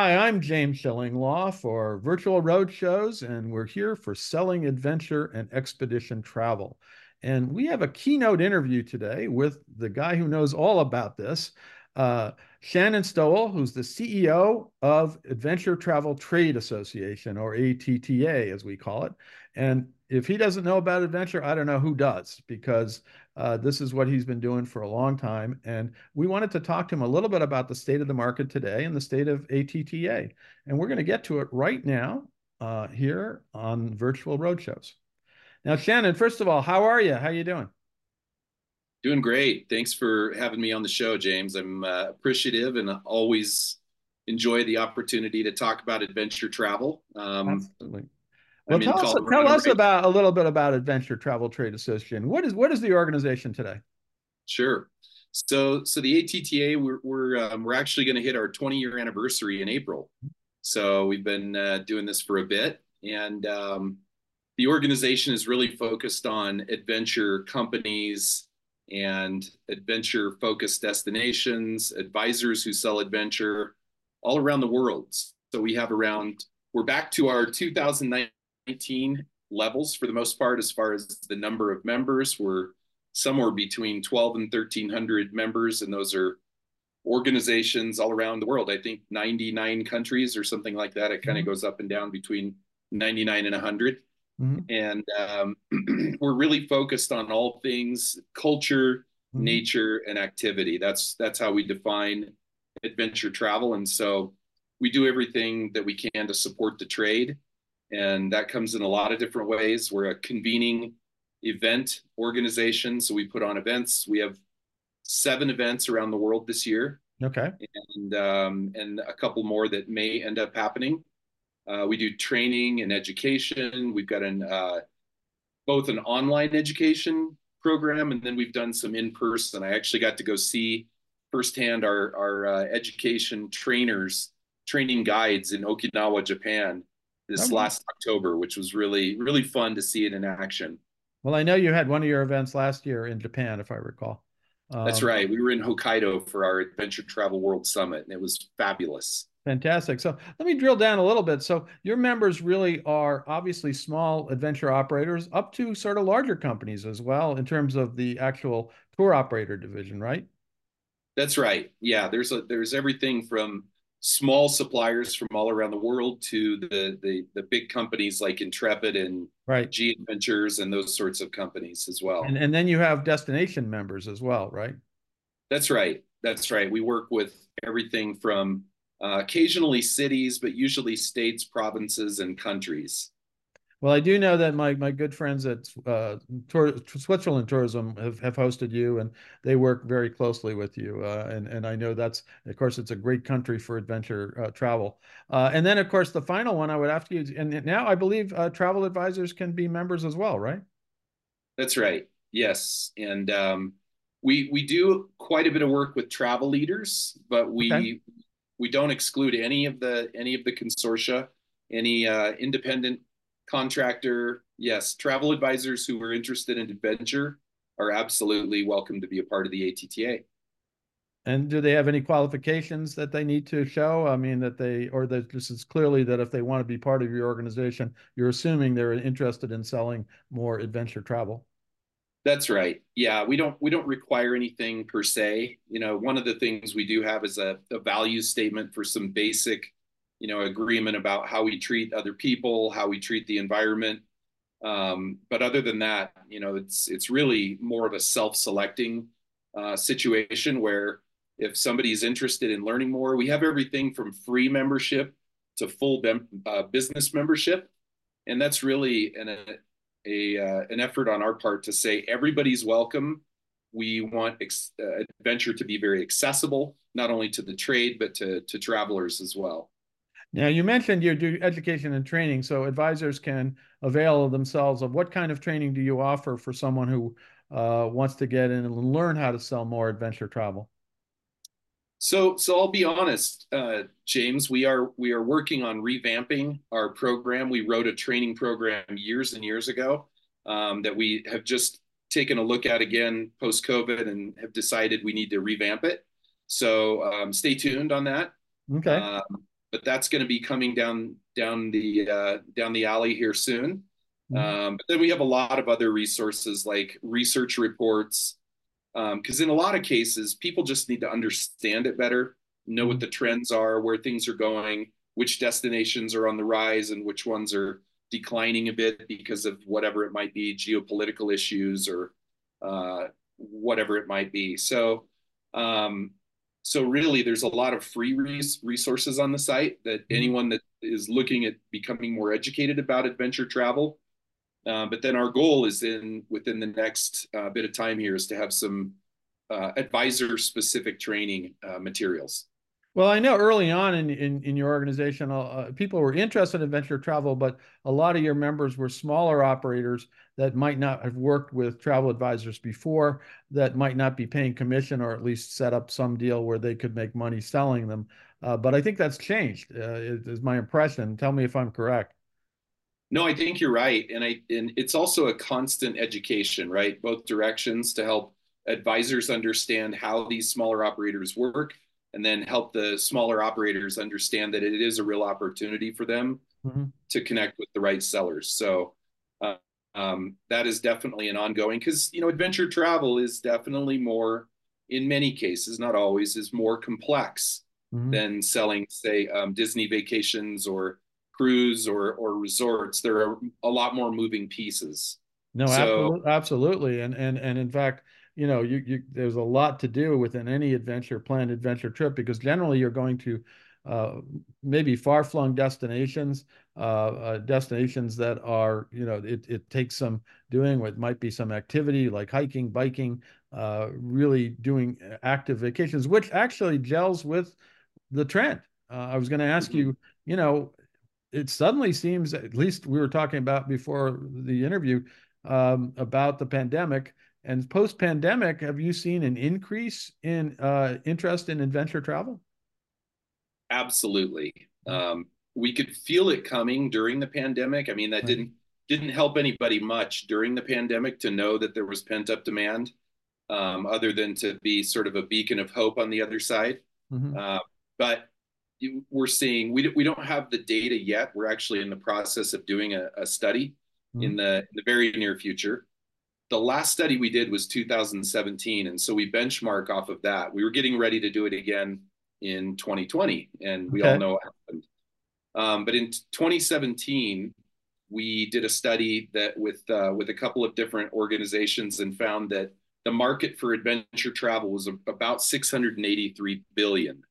Hi, I'm James Shillinglaw for Virtual Roadshows, and we're here for Selling Adventure and Expedition Travel. And we have a keynote interview today with the guy who knows all about this, uh, Shannon Stowell, who's the CEO of Adventure Travel Trade Association, or ATTA as we call it. And if he doesn't know about adventure, I don't know who does, because uh, this is what he's been doing for a long time. And we wanted to talk to him a little bit about the state of the market today and the state of ATTA. And we're going to get to it right now uh, here on Virtual Roadshows. Now, Shannon, first of all, how are you? How are you doing? Doing great. Thanks for having me on the show, James. I'm uh, appreciative and always enjoy the opportunity to talk about adventure travel. Um, Absolutely. Well, tell us, tell us about a little bit about Adventure Travel Trade Association. What is what is the organization today? Sure. So so the ATTA we're we're um, we're actually going to hit our 20 year anniversary in April. So we've been uh, doing this for a bit, and um, the organization is really focused on adventure companies and adventure focused destinations, advisors who sell adventure all around the world. So we have around we're back to our 2019 19 levels for the most part as far as the number of members. We're somewhere between 12 and 1300 members, and those are organizations all around the world. I think 99 countries or something like that. It kind of mm-hmm. goes up and down between 99 and 100. Mm-hmm. And um, we're really focused on all things culture, mm-hmm. nature, and activity. That's that's how we define adventure travel. And so we do everything that we can to support the trade and that comes in a lot of different ways. We're a convening event organization, so we put on events. We have seven events around the world this year. Okay. And um, and a couple more that may end up happening. Uh, we do training and education. We've got an uh, both an online education program, and then we've done some in person. I actually got to go see firsthand our our uh, education trainers, training guides in Okinawa, Japan, this okay. last October, which was really really fun to see it in action. Well, I know you had one of your events last year in Japan, if I recall. Um, That's right. We were in Hokkaido for our Adventure Travel World Summit, and it was fabulous. Fantastic. So let me drill down a little bit. So your members really are obviously small adventure operators up to sort of larger companies as well in terms of the actual tour operator division, right? That's right. Yeah, there's a there's everything from small suppliers from all around the world to the the, the big companies like Intrepid and right. G Adventures and those sorts of companies as well. And, and then you have destination members as well, right? That's right. That's right. We work with everything from uh, occasionally cities, but usually states, provinces, and countries. Well, I do know that my my good friends at uh, Tour, Switzerland Tourism have, have hosted you, and they work very closely with you. Uh, and and I know that's of course it's a great country for adventure uh, travel. Uh, and then of course the final one I would ask you, and now I believe uh, travel advisors can be members as well, right? That's right. Yes, and um, we we do quite a bit of work with travel leaders, but we okay. we don't exclude any of the any of the consortia, any uh, independent contractor, yes, travel advisors who are interested in adventure are absolutely welcome to be a part of the ATTA. And do they have any qualifications that they need to show? I mean, that they, or that this is clearly that if they want to be part of your organization, you're assuming they're interested in selling more adventure travel. That's right. Yeah, we don't we don't require anything per se. You know, one of the things we do have is a, a value statement for some basic you know agreement about how we treat other people how we treat the environment. Um, but other than that you know it's it's really more of a self-selecting uh, situation where if somebody's interested in learning more we have everything from free membership to full bem- uh, business membership. And that's really an a, a uh, an effort on our part to say everybody's welcome. We want ex- uh, adventure to be very accessible not only to the trade but to to travelers as well now, you mentioned you do education and training, so advisors can avail themselves of what kind of training do you offer for someone who uh, wants to get in and learn how to sell more adventure travel? So, so I'll be honest, uh, James. We are we are working on revamping our program. We wrote a training program years and years ago um, that we have just taken a look at again post COVID and have decided we need to revamp it. So, um, stay tuned on that. Okay. Um, but that's going to be coming down down the uh, down the alley here soon. Mm-hmm. Um, but then we have a lot of other resources like research reports, because um, in a lot of cases, people just need to understand it better, know what mm-hmm. the trends are, where things are going, which destinations are on the rise, and which ones are declining a bit because of whatever it might be, geopolitical issues or uh, whatever it might be. So, um, so really, there's a lot of free res- resources on the site that mm-hmm. anyone that is looking at becoming more educated about adventure travel. Uh, but then our goal is in within the next uh, bit of time here is to have some uh, advisor specific training uh, materials. Well, I know early on in in, in your organization, uh, people were interested in adventure travel, but a lot of your members were smaller operators that might not have worked with travel advisors before, that might not be paying commission, or at least set up some deal where they could make money selling them. Uh, but I think that's changed. Uh, is my impression. Tell me if I'm correct. No, I think you're right, and I and it's also a constant education, right? Both directions to help advisors understand how these smaller operators work and then help the smaller operators understand that it is a real opportunity for them mm-hmm. to connect with the right sellers. So uh, um, that is definitely an ongoing because you know adventure travel is definitely more, in many cases, not always, is more complex mm-hmm. than selling, say, um, Disney vacations or cruise or or resorts. There are a lot more moving pieces. No, so, absolutely, absolutely, and and and in fact you know, you, you there's a lot to do within any adventure planned adventure trip because generally you're going to uh, maybe far flung destinations, uh, uh, destinations that are, you know, it, it takes some doing what might be some activity like hiking, biking, uh, really doing active vacations, which actually gels with the trend. Uh, I was going to ask mm-hmm. you, you know, it suddenly seems, at least we were talking about before the interview um, about the pandemic, and post pandemic, have you seen an increase in uh, interest in adventure travel? Absolutely. Um, we could feel it coming during the pandemic. I mean, that right. didn't didn't help anybody much during the pandemic to know that there was pent up demand, um, other than to be sort of a beacon of hope on the other side. Mm-hmm. Uh, but we're seeing we we don't have the data yet. We're actually in the process of doing a, a study mm-hmm. in the in the very near future the last study we did was 2017 and so we benchmark off of that. We were getting ready to do it again in 2020 and we okay. all know what happened. Um, but in 2017 we did a study that with uh, with a couple of different organizations and found that the market for adventure travel was about 683 billion.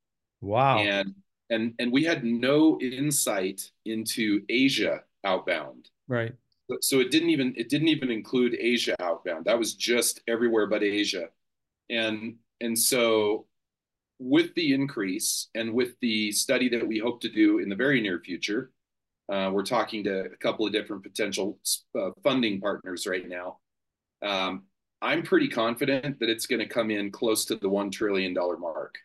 Wow. And and and we had no insight into asia outbound. Right so it didn't even it didn't even include Asia outbound. That was just everywhere but Asia, and and so with the increase and with the study that we hope to do in the very near future, uh, we're talking to a couple of different potential uh, funding partners right now. Um, I'm pretty confident that it's going to come in close to the one trillion dollar mark.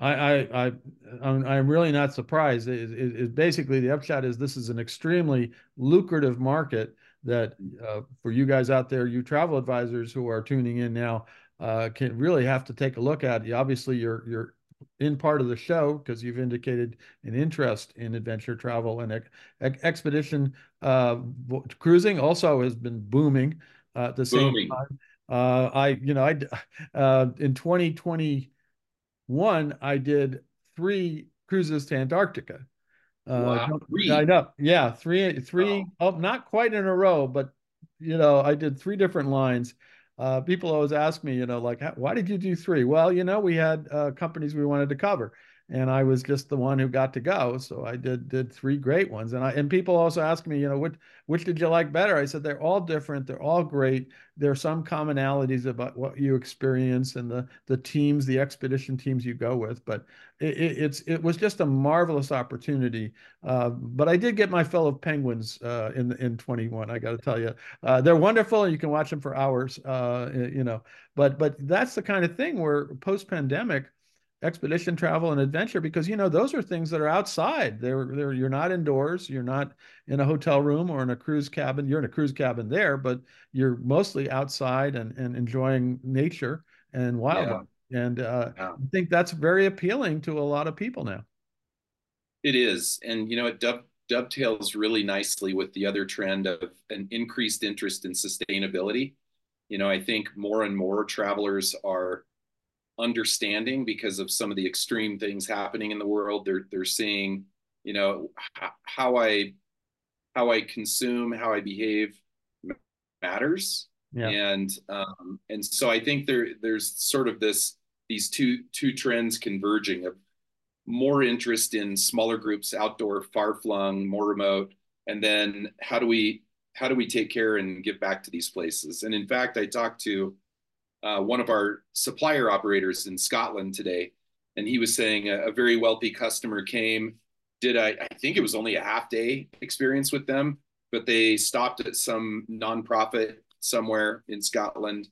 I, I, I, I'm, I'm really not surprised. It, it, it, basically, the upshot is this is an extremely lucrative market that uh, for you guys out there, you travel advisors who are tuning in now, uh, can really have to take a look at. You, obviously, you're you're in part of the show because you've indicated an interest in adventure travel and ex- expedition uh, cruising. Also, has been booming uh, at the booming. same time. Uh, I, you know, I uh, in 2020 one, I did three cruises to Antarctica. Uh, wow, three. I know. Yeah, three, three. Wow. Oh, not quite in a row, but you know, I did three different lines. Uh, people always ask me, you know, like, why did you do three? Well, you know, we had uh, companies we wanted to cover, and I was just the one who got to go. So I did did three great ones. And I and people also ask me, you know, which which did you like better? I said they're all different. They're all great. There are some commonalities about what you experience and the the teams, the expedition teams you go with. But it, it it's it was just a marvelous opportunity. Uh, but I did get my fill of penguins uh, in in 21. I got to tell you, uh, they're wonderful. You can watch them for hours. Uh, you know, but but that's the kind of thing where post pandemic expedition travel and adventure because you know those are things that are outside they're, they're you're not indoors you're not in a hotel room or in a cruise cabin you're in a cruise cabin there but you're mostly outside and, and enjoying nature and wildlife yeah. and uh, yeah. i think that's very appealing to a lot of people now It is, and you know it dove, dovetails really nicely with the other trend of an increased interest in sustainability. You know, I think more and more travelers are understanding because of some of the extreme things happening in the world. They're they're seeing, you know, how I how I consume, how I behave matters. Yeah. And um, and so I think there there's sort of this these two two trends converging of more interest in smaller groups, outdoor, far flung, more remote, and then how do we how do we take care and give back to these places? And in fact, I talked to uh, one of our supplier operators in Scotland today, and he was saying a, a very wealthy customer came, did I, I think it was only a half day experience with them, but they stopped at some nonprofit somewhere in Scotland.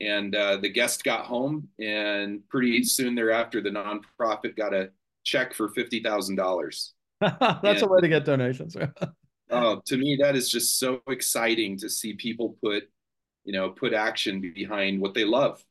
And uh, the guest got home, and pretty soon thereafter, the nonprofit got a check for fifty thousand dollars. That's and, a way to get donations. uh, to me, that is just so exciting to see people put, you know, put action behind what they love.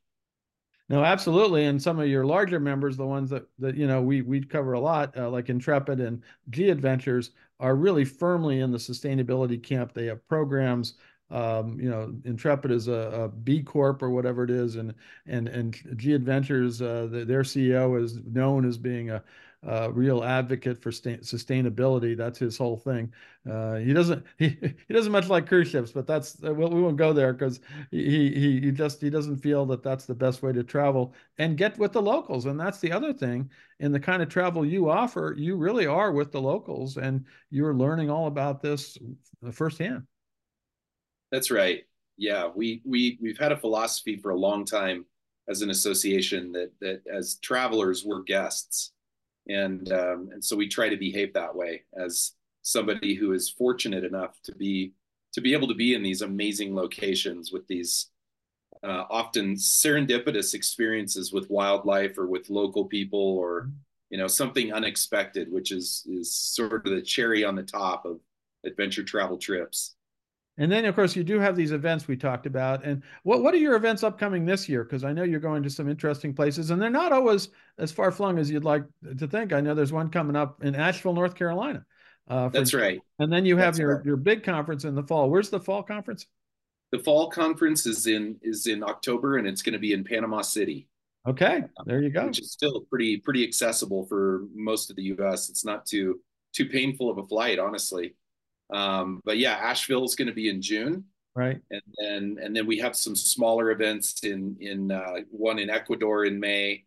No, absolutely. And some of your larger members, the ones that that you know we we cover a lot, uh, like Intrepid and G Adventures, are really firmly in the sustainability camp. They have programs. Um, you know, Intrepid is a, a B Corp or whatever it is, and and and G Adventures, uh, the, their CEO is known as being a uh, real advocate for sustainability. That's his whole thing. Uh, he doesn't he, he doesn't much like cruise ships, but that's uh, we won't go there because he, he he just he doesn't feel that that's the best way to travel and get with the locals. And that's the other thing in the kind of travel you offer. You really are with the locals, and you're learning all about this firsthand. That's right. Yeah, we we we've had a philosophy for a long time as an association that that as travelers we're guests and um, and so we try to behave that way as somebody who is fortunate enough to be to be able to be in these amazing locations with these uh, often serendipitous experiences with wildlife or with local people or you know something unexpected which is is sort of the cherry on the top of adventure travel trips and then, of course, you do have these events we talked about. And what, what are your events upcoming this year? Because I know you're going to some interesting places, and they're not always as far flung as you'd like to think. I know there's one coming up in Asheville, North Carolina. Uh, for, That's right. And then you have That's your, right. your big conference in the fall. Where's the fall conference? The fall conference is in is in October, and it's going to be in Panama City. Okay, there you go. Which is still pretty pretty accessible for most of the U.S. It's not too too painful of a flight, honestly. Um, but yeah, Asheville is going to be in June. Right. And then and then we have some smaller events in in uh, one in Ecuador in May.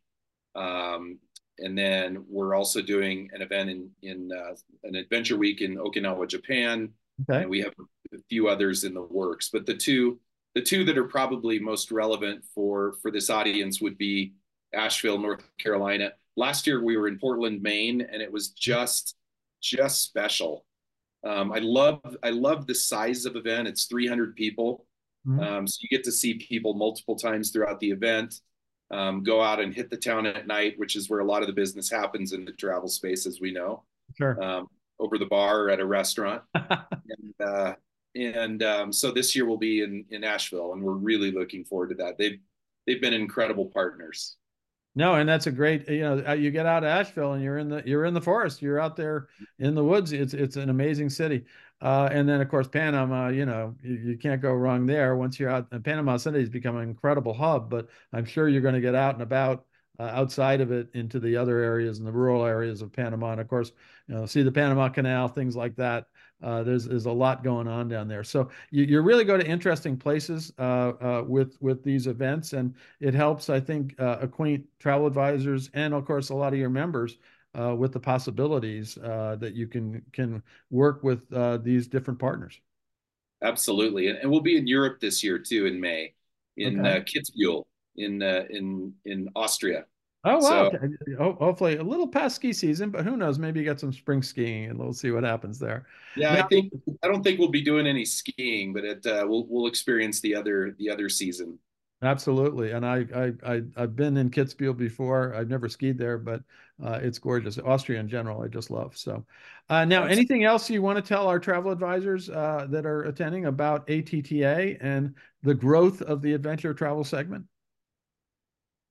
Um, and then we're also doing an event in in uh, an adventure week in Okinawa, Japan. Okay. And we have a few others in the works. But the two the two that are probably most relevant for for this audience would be Asheville, North Carolina. Last year we were in Portland, Maine, and it was just just special. Um, I love I love the size of event. It's 300 people, mm-hmm. um, so you get to see people multiple times throughout the event. Um, go out and hit the town at night, which is where a lot of the business happens in the travel space, as we know. Sure. Um, over the bar or at a restaurant, and uh, and um, so this year we'll be in in Asheville, and we're really looking forward to that. They've they've been incredible partners. No, and that's a great. You know, uh, you get out of Asheville and you're in the you're in the forest. You're out there in the woods. It's it's an amazing city. Uh, and then of course Panama. You know, you, you, can't go wrong there. Once you're out, Panama City has become an incredible hub. But I'm sure you're going to get out and about uh, outside of it into the other areas and the rural areas of Panama. And of course, you know, see the Panama Canal, things like that. Uh, there's there's a lot going on down there. So you, you really go to interesting places uh, uh, with with these events, and it helps, I think, uh, acquaint travel advisors and of course a lot of your members uh, with the possibilities uh, that you can can work with these different partners. Absolutely, and, and, we'll be in Europe this year too in May in okay. Kitzbühel in in in Austria. Oh wow! So, hopefully a little past ski season, but who knows? Maybe you get some spring skiing, and we'll see what happens there. Yeah, now, I think I don't think we'll be doing any skiing, but it uh, we'll we'll experience the other the other season. Absolutely, and I I, I have been in Kitzbühel before. I've never skied there, but uh, it's gorgeous. Austria in general, I just love. So, uh, now That's, anything else you want to tell our travel advisors uh, that are attending about ATTA and the growth of the adventure travel segment?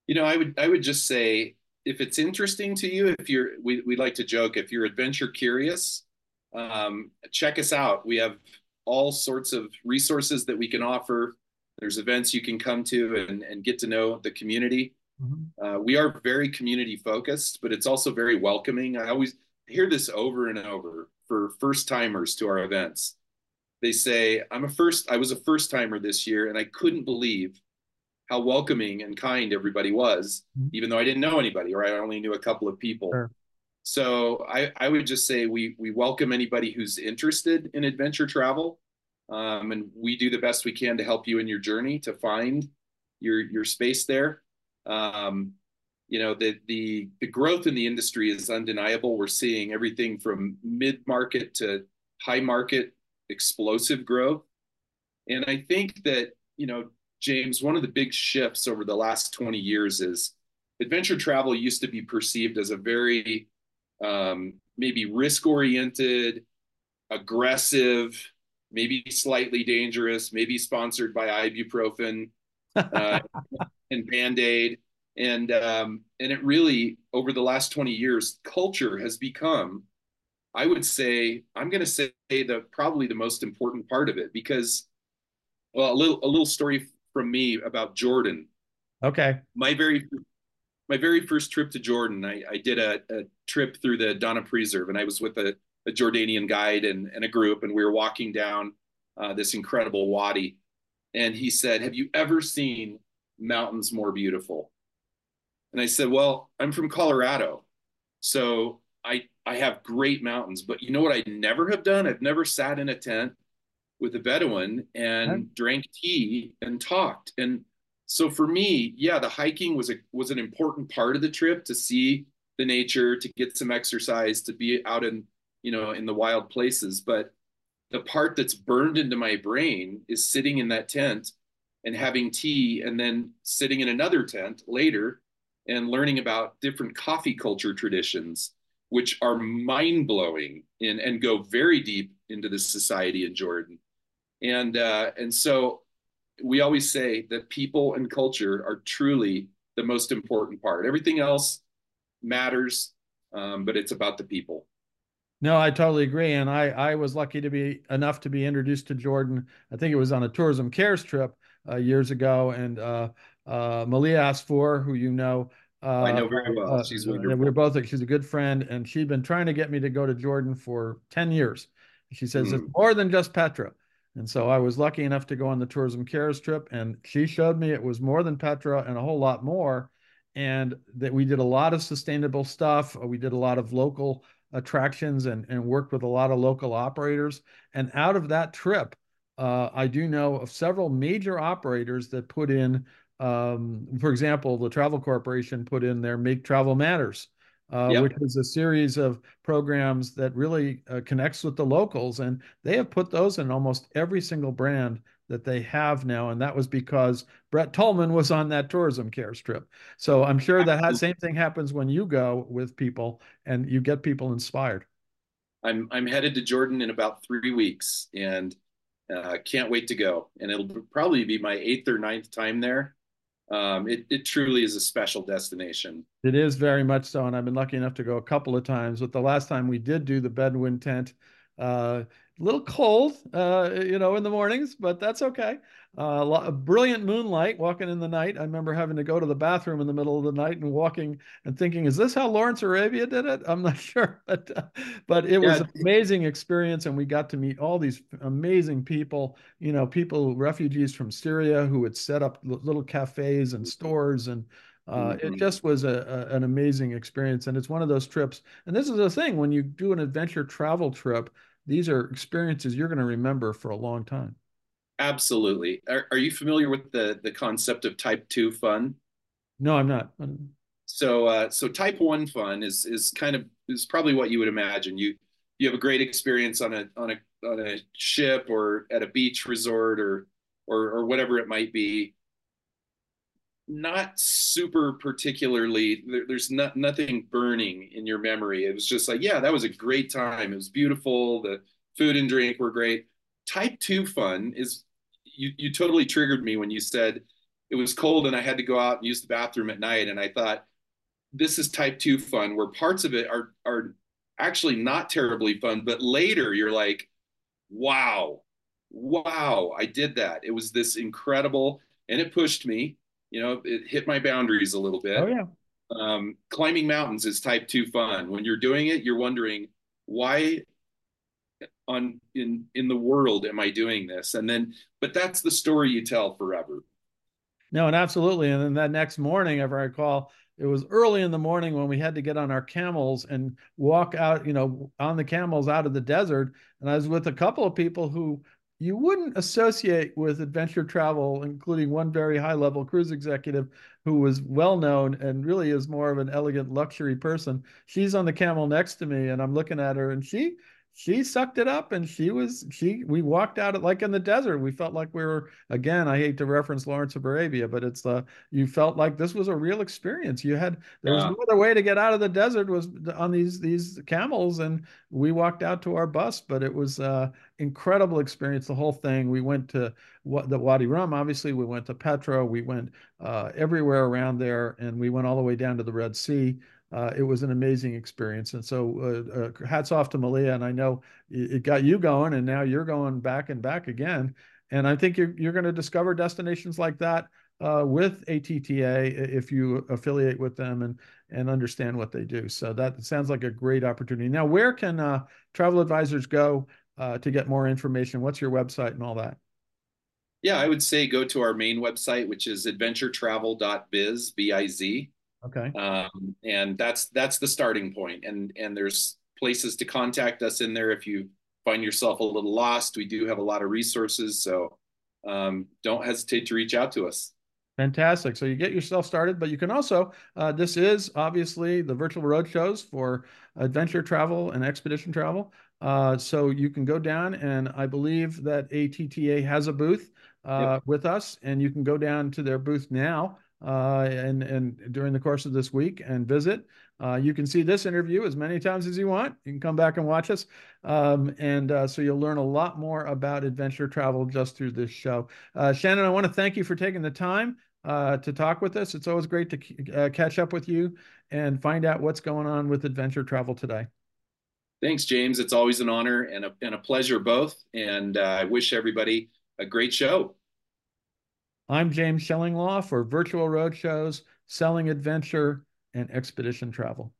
You know, I would I would just say if it's interesting to you, if you're, we, we like to joke, if you're adventure curious, um, check us out. We have all sorts of resources that we can offer. There's events you can come to and, and get to know the community. Mm-hmm. Uh, we are very community focused, but it's also very welcoming. I always hear this over and over for first timers to our events. They say, I'm a first, I was a first timer this year and I couldn't believe how welcoming and kind everybody was, mm-hmm. even though I didn't know anybody or I only knew a couple of people. Sure. So I, I would just say we we welcome anybody who's interested in adventure travel, um, and we do the best we can to help you in your journey to find your your space there. Um, you know the the the growth in the industry is undeniable. We're seeing everything from mid market to high market explosive growth, and I think that you know James, one of the big shifts over the last 20 years is adventure travel used to be perceived as a very um, maybe risk oriented, aggressive, maybe slightly dangerous, maybe sponsored by ibuprofen uh, and Band Aid. And um, and it really over the last 20 years, culture has become, I would say, I'm going to say the probably the most important part of it because, well, a little a little story from me about Jordan. Okay. My very my very first trip to Jordan, I, I did a, a, trip through the Dana Preserve, and I was with a, a Jordanian guide and, and, a group, and we were walking down uh, this incredible wadi. And he said, "Have you ever seen mountains more beautiful?" And I said, "Well, I'm from Colorado, so I I have great mountains, but you know what I never have done? I've never sat in a tent with a Bedouin and drank tea and talked. And so for me, yeah, the hiking was a was an important part of the trip to see the nature, to get some exercise, to be out in, you know, in the wild places. But the part that's burned into my brain is sitting in that tent and having tea and then sitting in another tent later and learning about different coffee culture traditions which are mind blowing and, and go very deep into the society in Jordan. And uh, and so we always say that people and culture are truly the most important part. Everything else matters, um, but it's about the people. No, I totally agree. And I, I was lucky to be enough to be introduced to Jordan. I think it was on a tourism cares trip uh, years ago. And uh, uh, Malia Asfour, who you know, uh, I know very well. Uh, she's wonderful. We're both, she's a good friend. And she'd been trying to get me to go to Jordan for 10 years. She says mm. it's more than just Petra. And so I was lucky enough to go on the tourism cares trip, and she showed me it was more than Petra and a whole lot more. And that we did a lot of sustainable stuff. We did a lot of local attractions and, and worked with a lot of local operators. And out of that trip, uh, I do know of several major operators that put in, um, for example, the Travel Corporation put in their Make Travel Matters uh, yep. which is a series of programs that really uh, connects with the locals. And they have put those in almost every single brand that they have now. And that was because Brett Tollman was on that tourism cares trip. So I'm sure that same thing happens when you go with people and you get people inspired. I'm, I'm headed to Jordan in about three weeks and uh, can't wait to go. And it'll probably be my eighth or ninth time there um, it, it truly is a special destination. It is very much so. And I've been lucky enough to go a couple of times. But the last time we did do the Bedouin tent, uh, a little cold, uh, you know, in the mornings, but that's okay. Uh, a brilliant moonlight walking in the night. I remember having to go to the bathroom in the middle of the night and walking and thinking, "Is this how Lawrence Arabia did it?" I'm not sure, but uh, but it was yeah. an amazing experience, and we got to meet all these amazing people. You know, people refugees from Syria who had set up little cafes and stores and. Uh, mm-hmm. It just was a, a, an amazing experience, and it's one of those trips. And this is the thing: when you do an adventure travel trip, these are experiences you're going to remember for a long time. Absolutely. Are, are you familiar with the the concept of type two fun? No, I'm not. So uh, so type one fun is is kind of is probably what you would imagine. You you have a great experience on a on a on a ship or at a beach resort or or or whatever it might be not super particularly there, there's not nothing burning in your memory. It was just like yeah that was a great time. It was beautiful. The food and drink were great. Type 2 fun is you you totally triggered me when you said it was cold and i had to go out and use the bathroom at night. And i thought this is type two fun, where parts of it are are actually not terribly fun, but later you're like, wow, wow, I did that. It was this incredible, and it pushed me. You know, it hit my boundaries a little bit. Oh yeah. Um, climbing mountains is type two fun. When you're doing it, you're wondering why on in in the world am I doing this? And then, but that's the story you tell forever. No, and absolutely. And then that next morning, if I recall, it was early in the morning when we had to get on our camels and walk out, you know, on the camels out of the desert. And I was with a couple of people who you wouldn't associate with adventure travel, including one very high level cruise executive who was well known and really is more of an elegant luxury person. She's on the camel next to me, and I'm looking at her, and she she sucked it up and she was she we walked out it like in the desert we felt like we were again i hate to reference lawrence of arabia but it's uh you felt like this was a real experience. You had there was no other way to get out of the desert was on these these camels and we walked out to our bus but it was uh incredible experience the whole thing. We went to what the wadi rum obviously we went to petra we went uh everywhere around there and we went all the way down to the red sea uh, it was an amazing experience. And so, uh, uh, hats off to Malia. And I know it got you going, and now you're going back and back again. And I think you're you're going to discover destinations like that uh, with ATTA if you affiliate with them and and understand what they do. So that sounds like a great opportunity. Now, where can uh, travel advisors go to get more information? What's your website and all that? Yeah, I would say go to our main website, which is adventuretravel.biz, B-I-Z. Okay. Um, and that's that's the starting point. And and there's places to contact us in there if you find yourself a little lost. We do have a lot of resources, so um, don't hesitate to reach out to us. Fantastic. So you get yourself started, but you can also, uh, this is obviously the virtual road shows for adventure travel and expedition travel. Uh, so you can go down, and I believe that ATTA has a booth uh, yep. with us, and you can go down to their booth now uh, and and during the course of this week and visit. Uh, you can see this interview as many times as you want. You can come back and watch us, um, and uh, so you'll learn a lot more about adventure travel just through this show. Uh, Shannon, I want to thank you for taking the time uh, to talk with us. It's always great to uh, catch up with you and find out what's going on with adventure travel today. Thanks, James. It's always an honor and a, and a pleasure both. And I wish everybody a great show. I'm James Shillinglaw for Virtual Roadshows, Selling Adventure, and Expedition Travel.